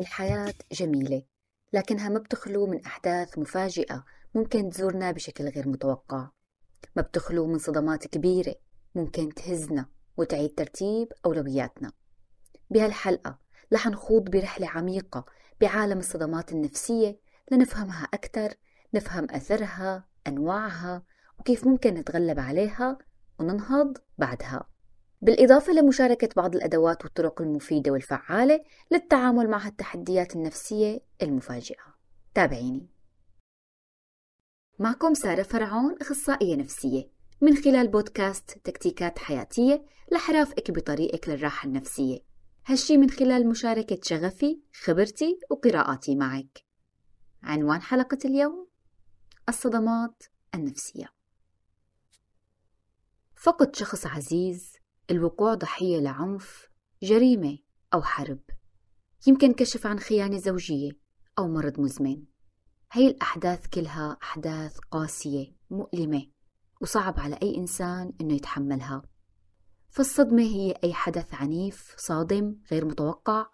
الحياة جميلة لكنها ما بتخلو من أحداث مفاجئة ممكن تزورنا بشكل غير متوقع. ما بتخلو من صدمات كبيرة ممكن تهزنا وتعيد ترتيب أولوياتنا. بهالحلقة رح نخوض برحلة عميقة بعالم الصدمات النفسية لنفهمها أكثر نفهم أثرها أنواعها وكيف ممكن نتغلب عليها وننهض بعدها. بالإضافة لمشاركة بعض الأدوات والطرق المفيدة والفعالة للتعامل مع التحديات النفسية المفاجئة. تابعيني. معكم سارة فرعون أخصائية نفسية. من خلال بودكاست تكتيكات حياتية لحرافك بطريقك للراحة النفسية. هالشي من خلال مشاركة شغفي خبرتي وقراءاتي معك. عنوان حلقة اليوم الصدمات النفسية. فقد شخص عزيز الوقوع ضحية لعنف جريمة أو حرب. يمكن كشف عن خيانة زوجية أو مرض مزمن. هي الأحداث كلها أحداث قاسية مؤلمة وصعب على أي إنسان إنه يتحملها. فالصدمة هي أي حدث عنيف صادم غير متوقع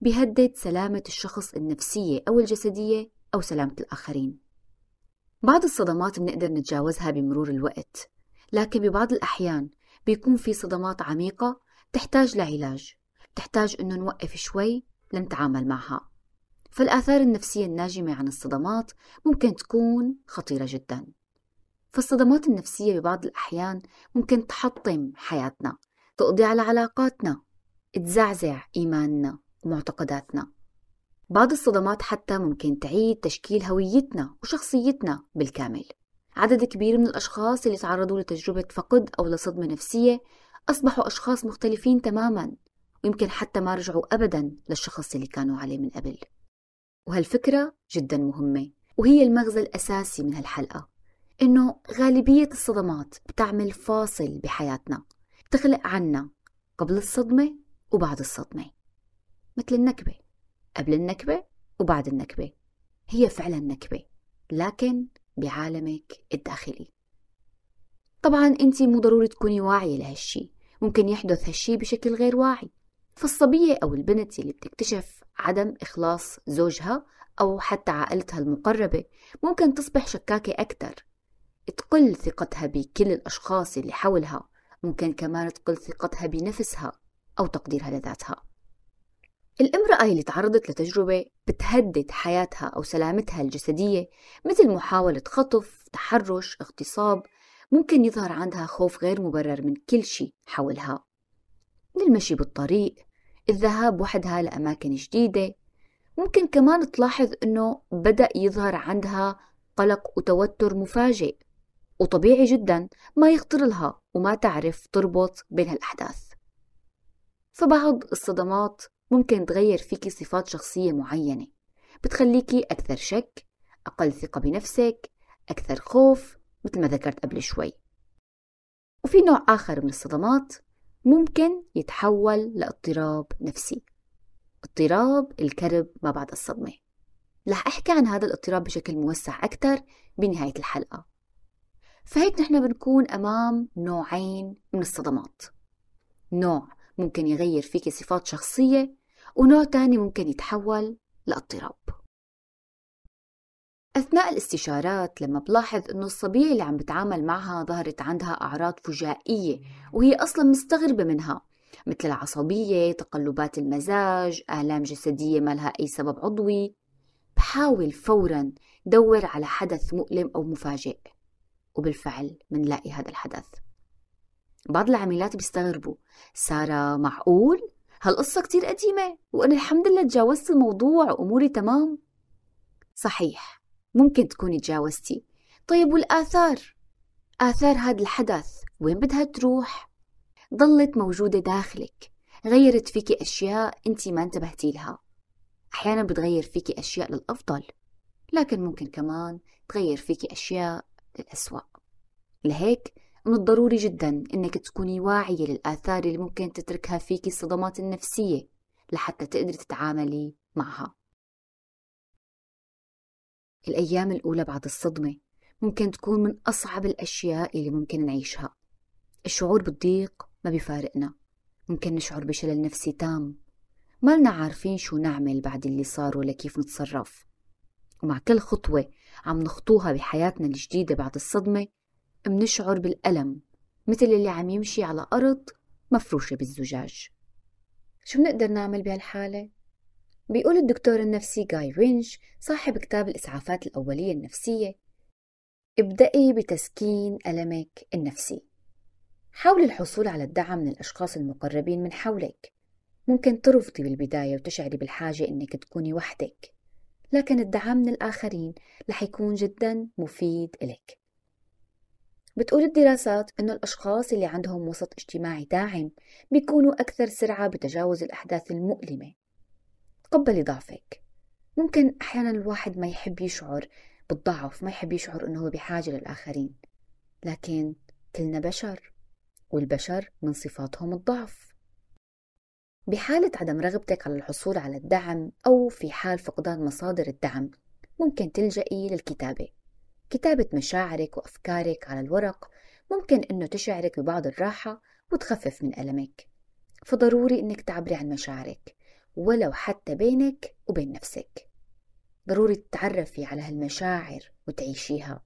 بيهدد سلامة الشخص النفسية أو الجسدية أو سلامة الآخرين. بعض الصدمات بنقدر نتجاوزها بمرور الوقت لكن ببعض الأحيان بيكون في صدمات عميقة تحتاج لعلاج. تحتاج إنه نوقف شوي لنتعامل معها. فالآثار النفسية الناجمة عن الصدمات ممكن تكون خطيرة جدا. فالصدمات النفسية ببعض الأحيان ممكن تحطم حياتنا تقضي على علاقاتنا تزعزع إيماننا ومعتقداتنا. بعض الصدمات حتى ممكن تعيد تشكيل هويتنا وشخصيتنا بالكامل. عدد كبير من الأشخاص اللي تعرضوا لتجربة فقد أو لصدمة نفسية أصبحوا أشخاص مختلفين تماما ويمكن حتى ما رجعوا أبدا للشخص اللي كانوا عليه من قبل. وهالفكرة جدا مهمة وهي المغزى الأساسي من هالحلقة إنه غالبية الصدمات بتعمل فاصل بحياتنا بتخلق عنا قبل الصدمة وبعد الصدمة مثل النكبة قبل النكبة وبعد النكبة هي فعلا نكبة لكن بعالمك الداخلي. طبعا أنت مو ضروري تكوني واعية لهالشي ممكن يحدث هالشي بشكل غير واعي. فالصبية أو البنت اللي بتكتشف عدم إخلاص زوجها أو حتى عائلتها المقربة ممكن تصبح شكاكة أكثر تقل ثقتها بكل الأشخاص اللي حولها ممكن كمان تقل ثقتها بنفسها أو تقديرها لذاتها. الامرأة اللي تعرضت لتجربة بتهدد حياتها أو سلامتها الجسدية مثل محاولة خطف، تحرش، اغتصاب ممكن يظهر عندها خوف غير مبرر من كل شيء حولها. من المشي بالطريق الذهاب وحدها لأماكن جديدة. ممكن كمان تلاحظ أنه بدأ يظهر عندها قلق وتوتر مفاجئ وطبيعي جدا ما يخطر لها وما تعرف تربط بين هالأحداث فبعض الصدمات ممكن تغير فيكي صفات شخصية معينة. بتخليكي أكثر شك أقل ثقة بنفسك أكثر خوف مثل ما ذكرت قبل شوي. وفي نوع آخر من الصدمات ممكن يتحول لاضطراب نفسي. اضطراب الكرب ما بعد الصدمة. رح أحكي عن هذا الاضطراب بشكل موسع أكثر بنهاية الحلقة. فهيك نحن بنكون أمام نوعين من الصدمات. نوع ممكن يغير فيك صفات شخصية ونوع تاني ممكن يتحول لاضطراب. أثناء الاستشارات لما بلاحظ إنه الصبية اللي عم بتعامل معها ظهرت عندها أعراض فجائية وهي أصلا مستغربة منها مثل العصبية، تقلبات المزاج، آلام جسدية ما لها أي سبب عضوي. بحاول فورا دور على حدث مؤلم أو مفاجئ وبالفعل منلاقي هذا الحدث. بعض العميلات بيستغربوا سارة معقول؟ هالقصة كتير قديمة وأنا الحمد لله تجاوزت الموضوع وأموري تمام صحيح ممكن تكوني تجاوزتي طيب والآثار؟ آثار هذا الحدث وين بدها تروح؟ ضلت موجودة داخلك غيرت فيكي أشياء أنت ما انتبهتي لها أحيانا بتغير فيكي أشياء للأفضل لكن ممكن كمان تغير فيكي أشياء للأسوأ لهيك من الضروري جدا إنك تكوني واعية للآثار اللي ممكن تتركها فيكي الصدمات النفسية لحتى تقدري تتعاملي معها. الأيام الأولى بعد الصدمة ممكن تكون من أصعب الأشياء اللي ممكن نعيشها. الشعور بالضيق ما بيفارقنا. ممكن نشعر بشلل نفسي تام. مالنا عارفين شو نعمل بعد اللي صار ولا كيف نتصرف. ومع كل خطوة عم نخطوها بحياتنا الجديدة بعد الصدمة منشعر بالألم مثل اللي عم يمشي على أرض مفروشة بالزجاج. شو بنقدر نعمل بهالحالة؟ بيقول الدكتور النفسي جاي رينش صاحب كتاب الإسعافات الأولية النفسية ابدأي بتسكين ألمك النفسي. حاولي الحصول على الدعم من الأشخاص المقربين من حولك. ممكن ترفضي بالبداية وتشعري بالحاجة إنك تكوني وحدك لكن الدعم من الآخرين رح يكون جدا مفيد إلك. بتقول الدراسات إنه الأشخاص اللي عندهم وسط اجتماعي داعم بيكونوا أكثر سرعة بتجاوز الأحداث المؤلمة. تقبلي ضعفك ممكن أحيانا الواحد ما يحب يشعر بالضعف ما يحب يشعر أنه هو بحاجة للآخرين. لكن كلنا بشر والبشر من صفاتهم الضعف. بحالة عدم رغبتك على الحصول على الدعم أو في حال فقدان مصادر الدعم ممكن تلجئي للكتابة. كتابة مشاعرك وأفكارك على الورق ممكن أنه تشعرك ببعض الراحة وتخفف من ألمك. فضروري أنك تعبري عن مشاعرك ولو حتى بينك وبين نفسك. ضروري تتعرفي على هالمشاعر وتعيشيها.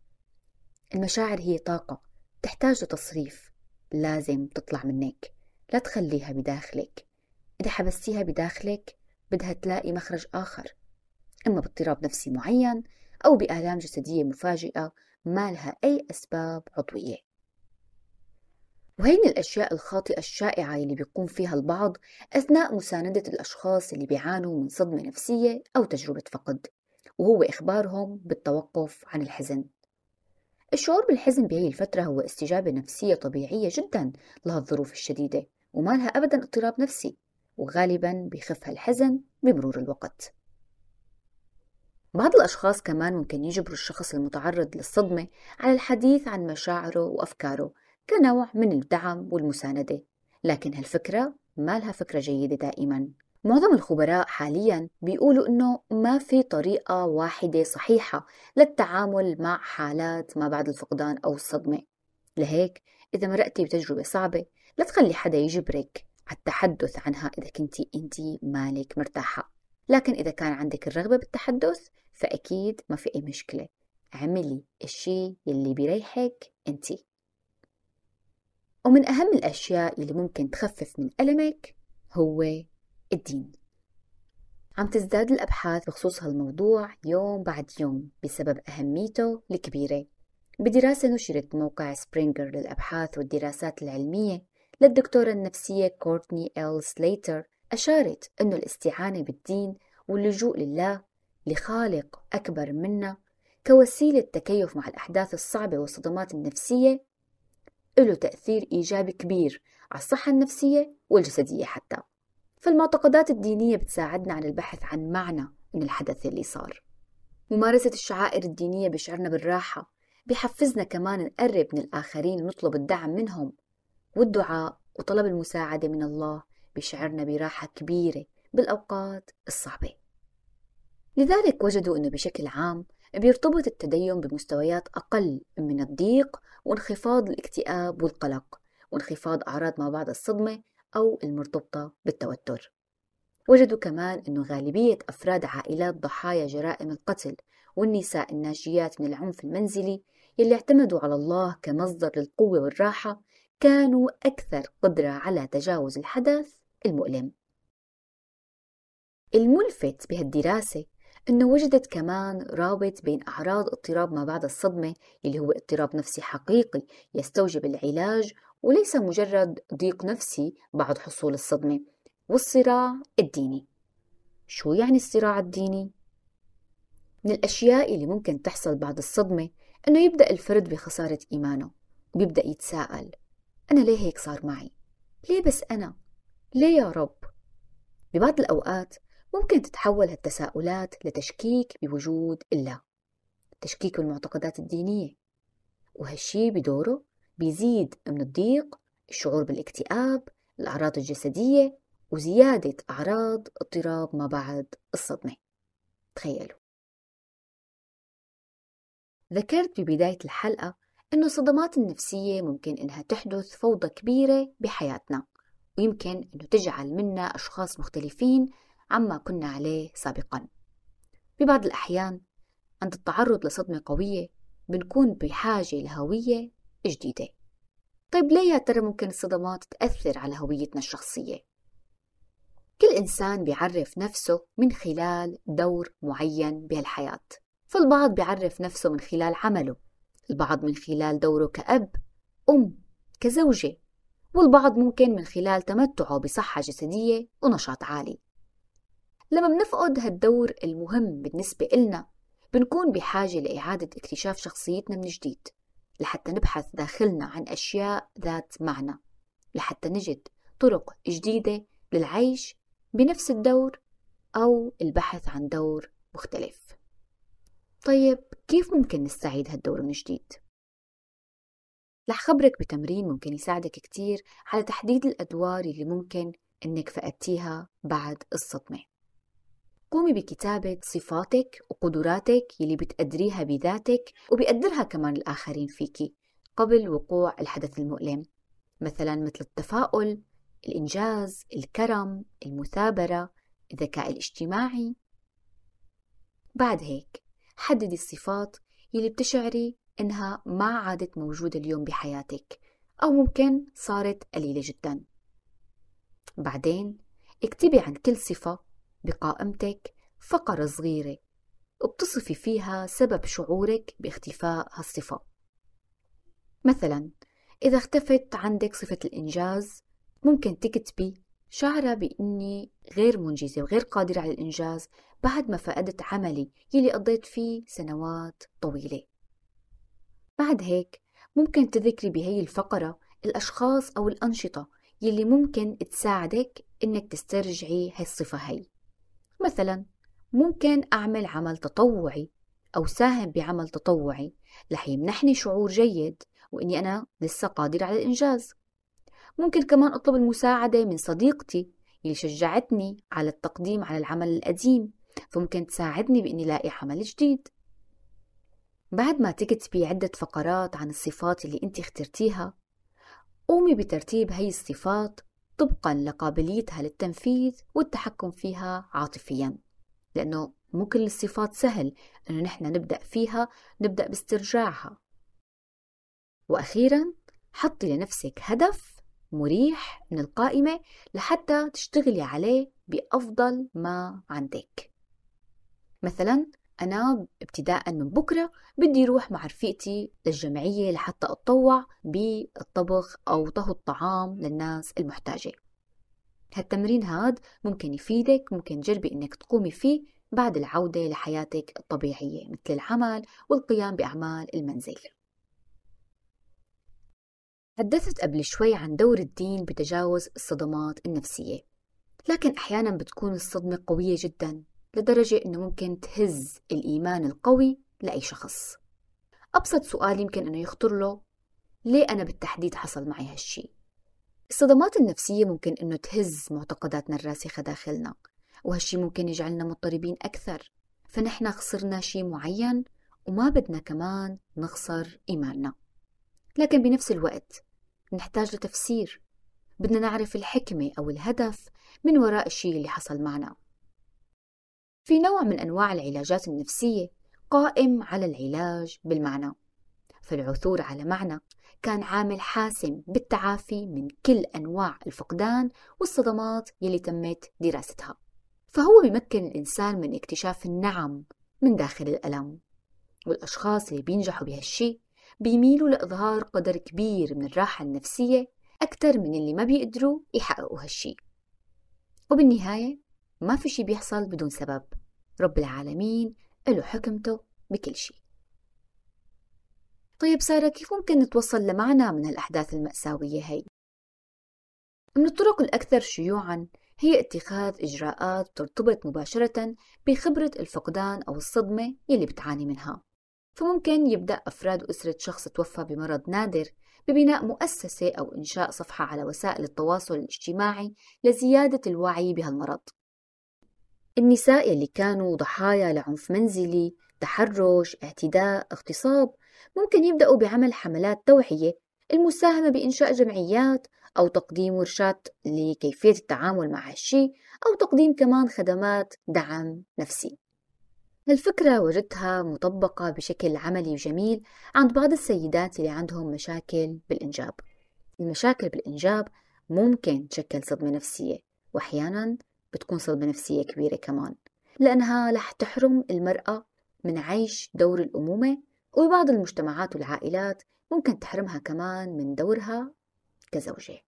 المشاعر هي طاقة تحتاج لتصريف لازم تطلع منك لا تخليها بداخلك. إذا حبستيها بداخلك بدها تلاقي مخرج آخر. إما باضطراب نفسي معين أو بآلام جسدية مفاجئة ما لها أي أسباب عضوية. وهين الأشياء الخاطئة الشائعة اللي بيقوم فيها البعض أثناء مساندة الأشخاص اللي بيعانوا من صدمة نفسية أو تجربة فقد وهو إخبارهم بالتوقف عن الحزن. الشعور بالحزن بهي الفترة هو استجابة نفسية طبيعية جدا لهالظروف الشديدة وما لها أبدا اضطراب نفسي وغالبا بيخف هالحزن بمرور الوقت. بعض الأشخاص كمان ممكن يجبروا الشخص المتعرض للصدمة على الحديث عن مشاعره وأفكاره كنوع من الدعم والمساندة. لكن هالفكرة ما لها فكرة جيدة دائما. معظم الخبراء حاليا بيقولوا إنه ما في طريقة واحدة صحيحة للتعامل مع حالات ما بعد الفقدان أو الصدمة. لهيك إذا مرقتي بتجربة صعبة لا تخلي حدا يجبرك على التحدث عنها إذا كنتي انت مالك مرتاحة. لكن إذا كان عندك الرغبة بالتحدث فأكيد ما في أي مشكلة. اعملي الشي يلي بيريحك انتي ومن أهم الأشياء اللي ممكن تخفف من ألمك هو الدين. عم تزداد الأبحاث بخصوص هالموضوع يوم بعد يوم بسبب أهميته الكبيرة. بدراسة نشرت موقع سبرينجر للأبحاث والدراسات العلمية للدكتورة النفسية كورتني إل سليتر أشارت أنه الاستعانة بالدين واللجوء لله لخالق أكبر منا كوسيلة تكيف مع الأحداث الصعبة والصدمات النفسية له تأثير إيجابي كبير على الصحة النفسية والجسدية حتى. فالمعتقدات الدينية بتساعدنا على البحث عن معنى من الحدث اللي صار. ممارسة الشعائر الدينية بيشعرنا بالراحة بيحفزنا كمان نقرب من الآخرين ونطلب الدعم منهم والدعاء وطلب المساعدة من الله بيشعرنا براحة كبيرة بالأوقات الصعبة. لذلك وجدوا أنه بشكل عام بيرتبط التدين بمستويات أقل من الضيق وانخفاض الاكتئاب والقلق وانخفاض أعراض ما بعد الصدمة أو المرتبطة بالتوتر. وجدوا كمان أنه غالبية أفراد عائلات ضحايا جرائم القتل والنساء الناجيات من العنف المنزلي يلي اعتمدوا على الله كمصدر للقوة والراحة كانوا أكثر قدرة على تجاوز الحدث المؤلم. الملفت بهالدراسة أنه وجدت كمان رابط بين أعراض اضطراب ما بعد الصدمة اللي هو اضطراب نفسي حقيقي يستوجب العلاج وليس مجرد ضيق نفسي بعد حصول الصدمة والصراع الديني شو يعني الصراع الديني؟ من الأشياء اللي ممكن تحصل بعد الصدمة أنه يبدأ الفرد بخسارة إيمانه وبيبدأ يتساءل أنا ليه هيك صار معي؟ ليه بس أنا؟ ليه يا رب؟ ببعض الأوقات ممكن تتحول هالتساؤلات لتشكيك بوجود الله تشكيك بالمعتقدات الدينية وهالشي بدوره بيزيد من الضيق الشعور بالاكتئاب الأعراض الجسدية وزيادة أعراض اضطراب ما بعد الصدمة. تخيلوا. ذكرت ببداية الحلقة أنه الصدمات النفسية ممكن إنها تحدث فوضى كبيرة بحياتنا ويمكن أنه تجعل منا أشخاص مختلفين عما كنا عليه سابقا. ببعض الأحيان عند التعرض لصدمة قوية بنكون بحاجة لهوية جديدة. طيب ليه يا ترى ممكن الصدمات تأثر على هويتنا الشخصية؟ كل إنسان بيعرف نفسه من خلال دور معين بهالحياة. فالبعض بيعرف نفسه من خلال عمله. البعض من خلال دوره كأب أم كزوجة. والبعض ممكن من خلال تمتعه بصحة جسدية ونشاط عالي. لما بنفقد هالدور المهم بالنسبة إلنا بنكون بحاجة لإعادة اكتشاف شخصيتنا من جديد لحتى نبحث داخلنا عن أشياء ذات معنى لحتى نجد طرق جديدة للعيش بنفس الدور أو البحث عن دور مختلف طيب كيف ممكن نستعيد هالدور من جديد؟ رح خبرك بتمرين ممكن يساعدك كتير على تحديد الأدوار اللي ممكن إنك فقدتيها بعد الصدمة قومي بكتابة صفاتك وقدراتك يلي بتقدريها بذاتك وبيقدرها كمان الآخرين فيكي قبل وقوع الحدث المؤلم. مثلا مثل التفاؤل الإنجاز الكرم المثابرة الذكاء الاجتماعي. بعد هيك حددي الصفات يلي بتشعري إنها ما عادت موجودة اليوم بحياتك أو ممكن صارت قليلة جدا. بعدين اكتبي عن كل صفة بقائمتك فقرة صغيرة. وبتصفي فيها سبب شعورك باختفاء هالصفة. مثلا إذا اختفت عندك صفة الإنجاز ممكن تكتبي شعرة بإني غير منجزة وغير قادرة على الإنجاز بعد ما فقدت عملي يلي قضيت فيه سنوات طويلة بعد هيك ممكن تذكري بهي الفقرة الأشخاص أو الأنشطة يلي ممكن تساعدك إنك تسترجعي هاي الصفة هي. مثلا ممكن أعمل عمل تطوعي أو ساهم بعمل تطوعي رح يمنحني شعور جيد وإني أنا لسه قادرة على الإنجاز. ممكن كمان أطلب المساعدة من صديقتي اللي شجعتني على التقديم على العمل القديم فممكن تساعدني بإني لاقي عمل جديد. بعد ما تكتبي عدة فقرات عن الصفات اللي انت اخترتيها قومي بترتيب هي الصفات طبقا لقابليتها للتنفيذ والتحكم فيها عاطفيا. لأنه مو كل الصفات سهل أنه نحن نبدأ فيها نبدأ باسترجاعها. وأخيرا حطي لنفسك هدف مريح من القائمة لحتى تشتغلي عليه بأفضل ما عندك. مثلا أنا ابتداء من بكرة بدي روح مع رفيقتي للجمعية لحتى أتطوع بالطبخ أو طهو الطعام للناس المحتاجة. هالتمرين هاد ممكن يفيدك ممكن تجربي إنك تقومي فيه بعد العودة لحياتك الطبيعية مثل العمل والقيام بأعمال المنزل. حدثت قبل شوي عن دور الدين بتجاوز الصدمات النفسية لكن أحيانا بتكون الصدمة قوية جدا. لدرجة إنه ممكن تهز الإيمان القوي لأي شخص. أبسط سؤال يمكن إنه يخطر له ليه أنا بالتحديد حصل معي هالشي؟ الصدمات النفسية ممكن إنه تهز معتقداتنا الراسخة داخلنا وهالشي ممكن يجعلنا مضطربين أكثر. فنحن خسرنا شي معين وما بدنا كمان نخسر إيماننا. لكن بنفس الوقت نحتاج لتفسير. بدنا نعرف الحكمة أو الهدف من وراء الشيء اللي حصل معنا. في نوع من أنواع العلاجات النفسية قائم على العلاج بالمعنى فالعثور على معنى كان عامل حاسم بالتعافي من كل أنواع الفقدان والصدمات يلي تمت دراستها فهو بيمكن الإنسان من اكتشاف النعم من داخل الألم والأشخاص اللي بينجحوا بهالشي بيميلوا لإظهار قدر كبير من الراحة النفسية أكثر من اللي ما بيقدروا يحققوا هالشي وبالنهاية ما في شي بيحصل بدون سبب. رب العالمين له حكمته بكل شي. طيب سارة كيف ممكن نتوصل لمعنى من الأحداث المأساوية هي؟ من الطرق الأكثر شيوعا هي اتخاذ إجراءات ترتبط مباشرة بخبرة الفقدان أو الصدمة يلي بتعاني منها. فممكن يبدأ أفراد أسرة شخص توفى بمرض نادر ببناء مؤسسة أو إنشاء صفحة على وسائل التواصل الاجتماعي لزيادة الوعي بهالمرض. النساء يلي كانوا ضحايا لعنف منزلي تحرش اعتداء اغتصاب ممكن يبدأوا بعمل حملات توعية المساهمة بإنشاء جمعيات أو تقديم ورشات لكيفية التعامل مع هالشي أو تقديم كمان خدمات دعم نفسي. الفكرة وجدتها مطبقة بشكل عملي وجميل عند بعض السيدات اللي عندهم مشاكل بالإنجاب. المشاكل بالإنجاب ممكن تشكل صدمة نفسية وأحيانا بتكون صدمة نفسية كبيرة كمان لأنها رح تحرم المرأة من عيش دور الأمومة وبعض المجتمعات والعائلات ممكن تحرمها كمان من دورها كزوجة.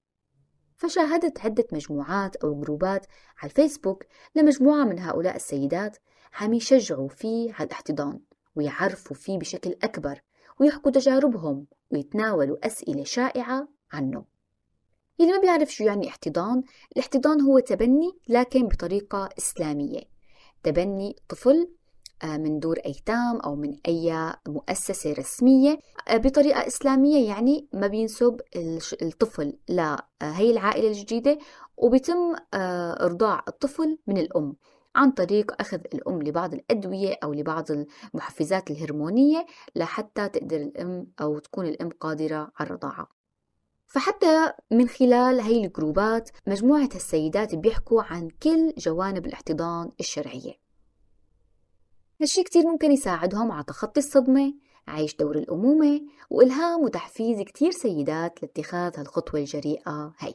فشاهدت عدة مجموعات أو جروبات على الفيسبوك لمجموعة من هؤلاء السيدات عم يشجعوا فيه على الاحتضان ويعرفوا فيه بشكل أكبر ويحكوا تجاربهم ويتناولوا أسئلة شائعة عنه. اللي ما بيعرف شو يعني احتضان. الاحتضان هو تبني لكن بطريقة إسلامية. تبني طفل آه، من دور أيتام أو من أي مؤسسة رسمية. آه، بطريقة إسلامية يعني ما بينسب الطفل لهي آه، العائلة الجديدة وبيتم إرضاع الطفل من الأم عن طريق أخذ الأم لبعض الأدوية أو لبعض المحفزات الهرمونية لحتى تقدر الأم أو تكون الأم قادرة على الرضاعة. فحتى من خلال هاي الجروبات مجموعة السيدات بيحكوا عن كل جوانب الاحتضان الشرعية. هالشي كتير ممكن يساعدهم على تخطي الصدمة عيش دور الأمومة وإلهام وتحفيز كتير سيدات لاتخاذ هالخطوة الجريئة هاي.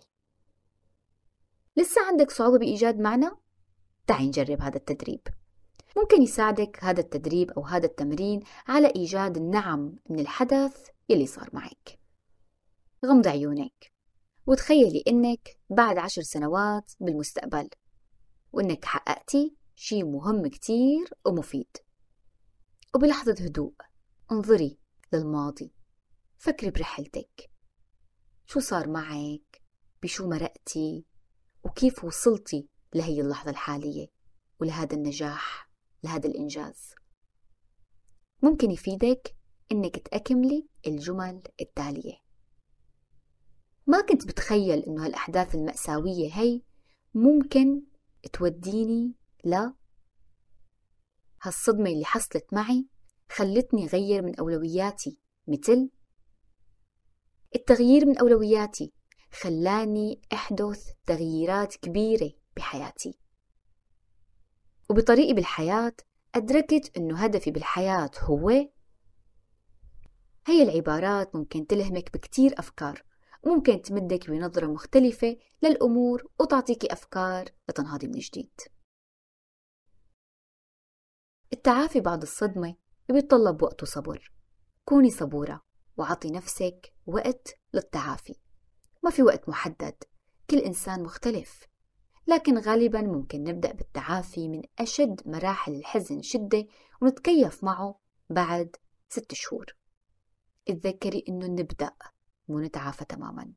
لسه عندك صعوبة بإيجاد معنى؟ تعي نجرب هذا التدريب. ممكن يساعدك هذا التدريب أو هذا التمرين على إيجاد النعم من الحدث يلي صار معك. غمض عيونك وتخيلي إنك بعد عشر سنوات بالمستقبل وإنك حققتي شي مهم كتير ومفيد. وبلحظة هدوء انظري للماضي فكري برحلتك. شو صار معك؟ بشو مرقتي؟ وكيف وصلتي لهي اللحظة الحالية؟ ولهذا النجاح لهذا الإنجاز. ممكن يفيدك إنك تأكملي الجمل التالية. ما كنت بتخيل إنه هالأحداث المأساوية هي ممكن توديني لا هالصدمة اللي حصلت معي خلتني غير من أولوياتي مثل التغيير من أولوياتي خلاني أحدث تغييرات كبيرة بحياتي. وبطريقي بالحياة أدركت أنه هدفي بالحياة هو هي العبارات ممكن تلهمك بكتير أفكار ممكن تمدك بنظرة مختلفة للأمور وتعطيك أفكار لتنهضي من جديد. التعافي بعد الصدمة بيتطلب وقت وصبر. كوني صبورة وعطي نفسك وقت للتعافي. ما في وقت محدد كل إنسان مختلف. لكن غالبا ممكن نبدأ بالتعافي من أشد مراحل الحزن شدة ونتكيف معه بعد ست شهور. اتذكري إنه نبدأ مو نتعافى تماما.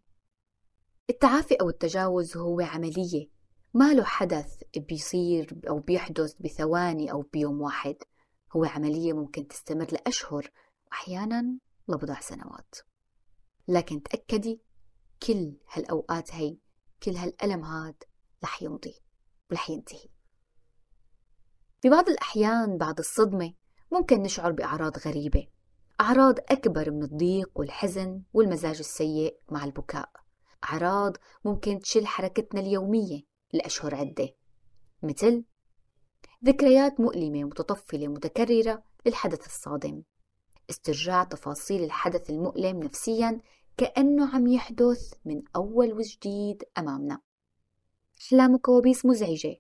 التعافي أو التجاوز هو عملية. ما له حدث بيصير أو بيحدث بثواني أو بيوم واحد. هو عملية ممكن تستمر لأشهر. وأحيانا لبضع سنوات. لكن تأكدي كل هالأوقات هي كل هالألم هاد رح يمضي ورح ينتهي. في بعض الأحيان بعد الصدمة ممكن نشعر بأعراض غريبة. أعراض أكبر من الضيق والحزن والمزاج السيء مع البكاء. أعراض ممكن تشل حركتنا اليومية لأشهر عدة. مثل ذكريات مؤلمة متطفلة متكررة للحدث الصادم. استرجاع تفاصيل الحدث المؤلم نفسيا كأنه عم يحدث من أول وجديد أمامنا. أحلام وكوابيس مزعجة.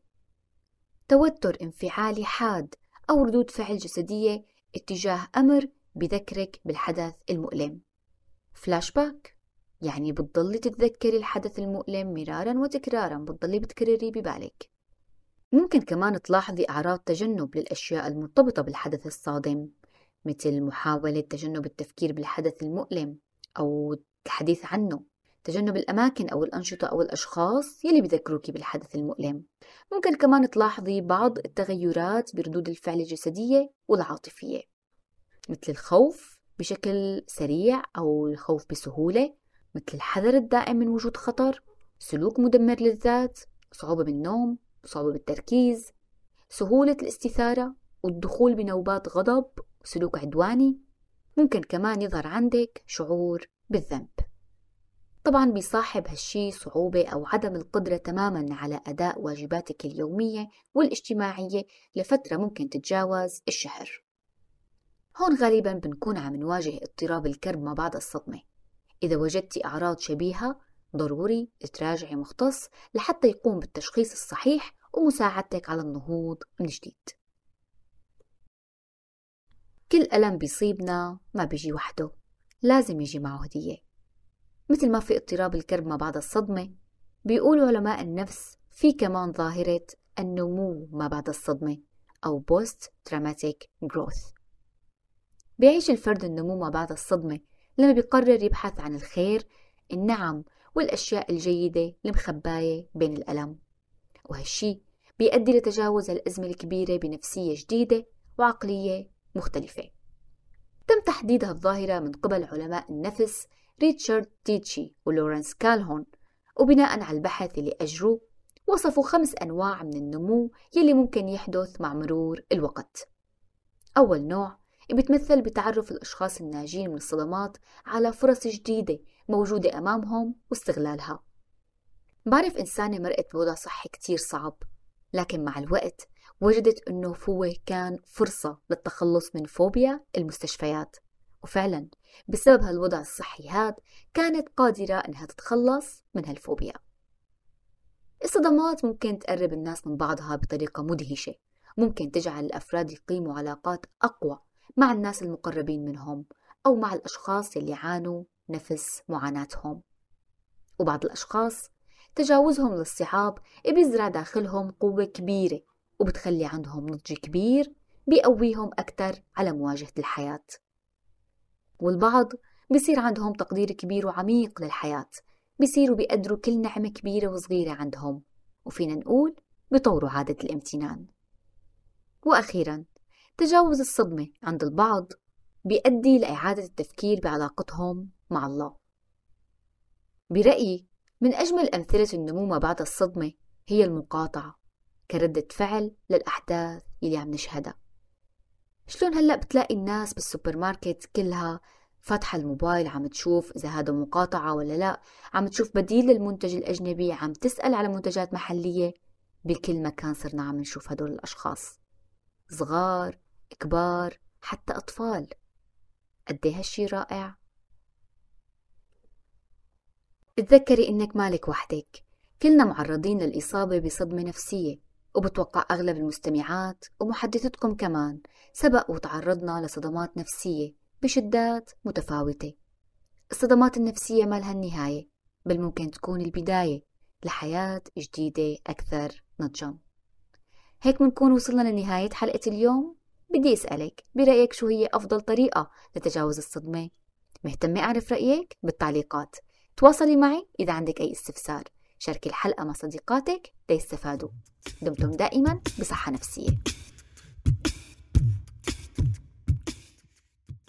توتر انفعالي حاد أو ردود فعل جسدية اتجاه أمر بذكرك بالحدث المؤلم. فلاش باك يعني بتضلي تتذكري الحدث المؤلم مرارا وتكرارا بتضلي بتكرري ببالك. ممكن كمان تلاحظي أعراض تجنب للأشياء المرتبطة بالحدث الصادم مثل محاولة تجنب التفكير بالحدث المؤلم أو الحديث عنه تجنب الأماكن أو الأنشطة أو الأشخاص يلي بذكروكي بالحدث المؤلم. ممكن كمان تلاحظي بعض التغيرات بردود الفعل الجسدية والعاطفية. مثل الخوف بشكل سريع أو الخوف بسهولة مثل الحذر الدائم من وجود خطر سلوك مدمر للذات صعوبة بالنوم صعوبة بالتركيز سهولة الاستثارة والدخول بنوبات غضب وسلوك عدواني ممكن كمان يظهر عندك شعور بالذنب. طبعا بيصاحب هالشي صعوبة أو عدم القدرة تماما على أداء واجباتك اليومية والاجتماعية لفترة ممكن تتجاوز الشهر. هون غالبا بنكون عم نواجه اضطراب الكرب ما بعد الصدمة. إذا وجدتي أعراض شبيهة ضروري تراجعي مختص لحتى يقوم بالتشخيص الصحيح ومساعدتك على النهوض من جديد. كل ألم بيصيبنا ما بيجي وحده لازم يجي معه هدية. مثل ما في اضطراب الكرب ما بعد الصدمة بيقول علماء النفس في كمان ظاهرة النمو ما بعد الصدمة أو Post Traumatic Growth. بيعيش الفرد النمو ما بعد الصدمة لما بيقرر يبحث عن الخير النعم والأشياء الجيدة المخباية بين الألم. وهالشي بيؤدي لتجاوز الأزمة الكبيرة بنفسية جديدة وعقلية مختلفة. تم تحديد هالظاهرة من قبل علماء النفس ريتشارد تيتشي ولورنس كالهون وبناء على البحث اللي أجروه وصفوا خمس أنواع من النمو يلي ممكن يحدث مع مرور الوقت. أول نوع بيتمثل بتعرف الأشخاص الناجين من الصدمات على فرص جديدة موجودة أمامهم واستغلالها. بعرف إنسانة مرقت بوضع صحي كتير صعب لكن مع الوقت وجدت أنه هو كان فرصة للتخلص من فوبيا المستشفيات. وفعلا بسبب هالوضع الصحي هاد كانت قادرة أنها تتخلص من هالفوبيا. الصدمات ممكن تقرب الناس من بعضها بطريقة مدهشة ممكن تجعل الأفراد يقيموا علاقات أقوى مع الناس المقربين منهم أو مع الأشخاص اللي عانوا نفس معاناتهم. وبعض الأشخاص تجاوزهم للصعاب بيزرع داخلهم قوة كبيرة وبتخلي عندهم نضج كبير بيقويهم أكثر على مواجهة الحياة. والبعض بصير عندهم تقدير كبير وعميق للحياة بصيروا بيقدروا كل نعمة كبيرة وصغيرة عندهم وفينا نقول بيطوروا عادة الامتنان. وأخيرا تجاوز الصدمة عند البعض بيؤدي لإعادة التفكير بعلاقتهم مع الله. برأيي من أجمل أمثلة النمو ما بعد الصدمة هي المقاطعة كردة فعل للأحداث اللي عم نشهدها. شلون هلأ بتلاقي الناس بالسوبر ماركت كلها فاتحة الموبايل عم تشوف إذا هذا مقاطعة ولا لأ؟ عم تشوف بديل للمنتج الأجنبي عم تسأل على منتجات محلية. بكل مكان صرنا عم نشوف هدول الأشخاص. صغار كبار حتى أطفال. قد هالشي رائع؟ اتذكري إنك مالك وحدك. كلنا معرضين للإصابة بصدمة نفسية وبتوقع أغلب المستمعات ومحدثتكم كمان. سبق وتعرضنا لصدمات نفسية بشدات متفاوتة. الصدمات النفسية ما لها النهاية بل ممكن تكون البداية لحياة جديدة أكثر نضجا. هيك بنكون وصلنا لنهاية حلقة اليوم. بدي أسألك برأيك شو هي أفضل طريقة لتجاوز الصدمة؟ مهتمة أعرف رأيك بالتعليقات. تواصلي معي إذا عندك أي استفسار. شاركي الحلقة مع صديقاتك ليستفادوا. دمتم دائما بصحة نفسية.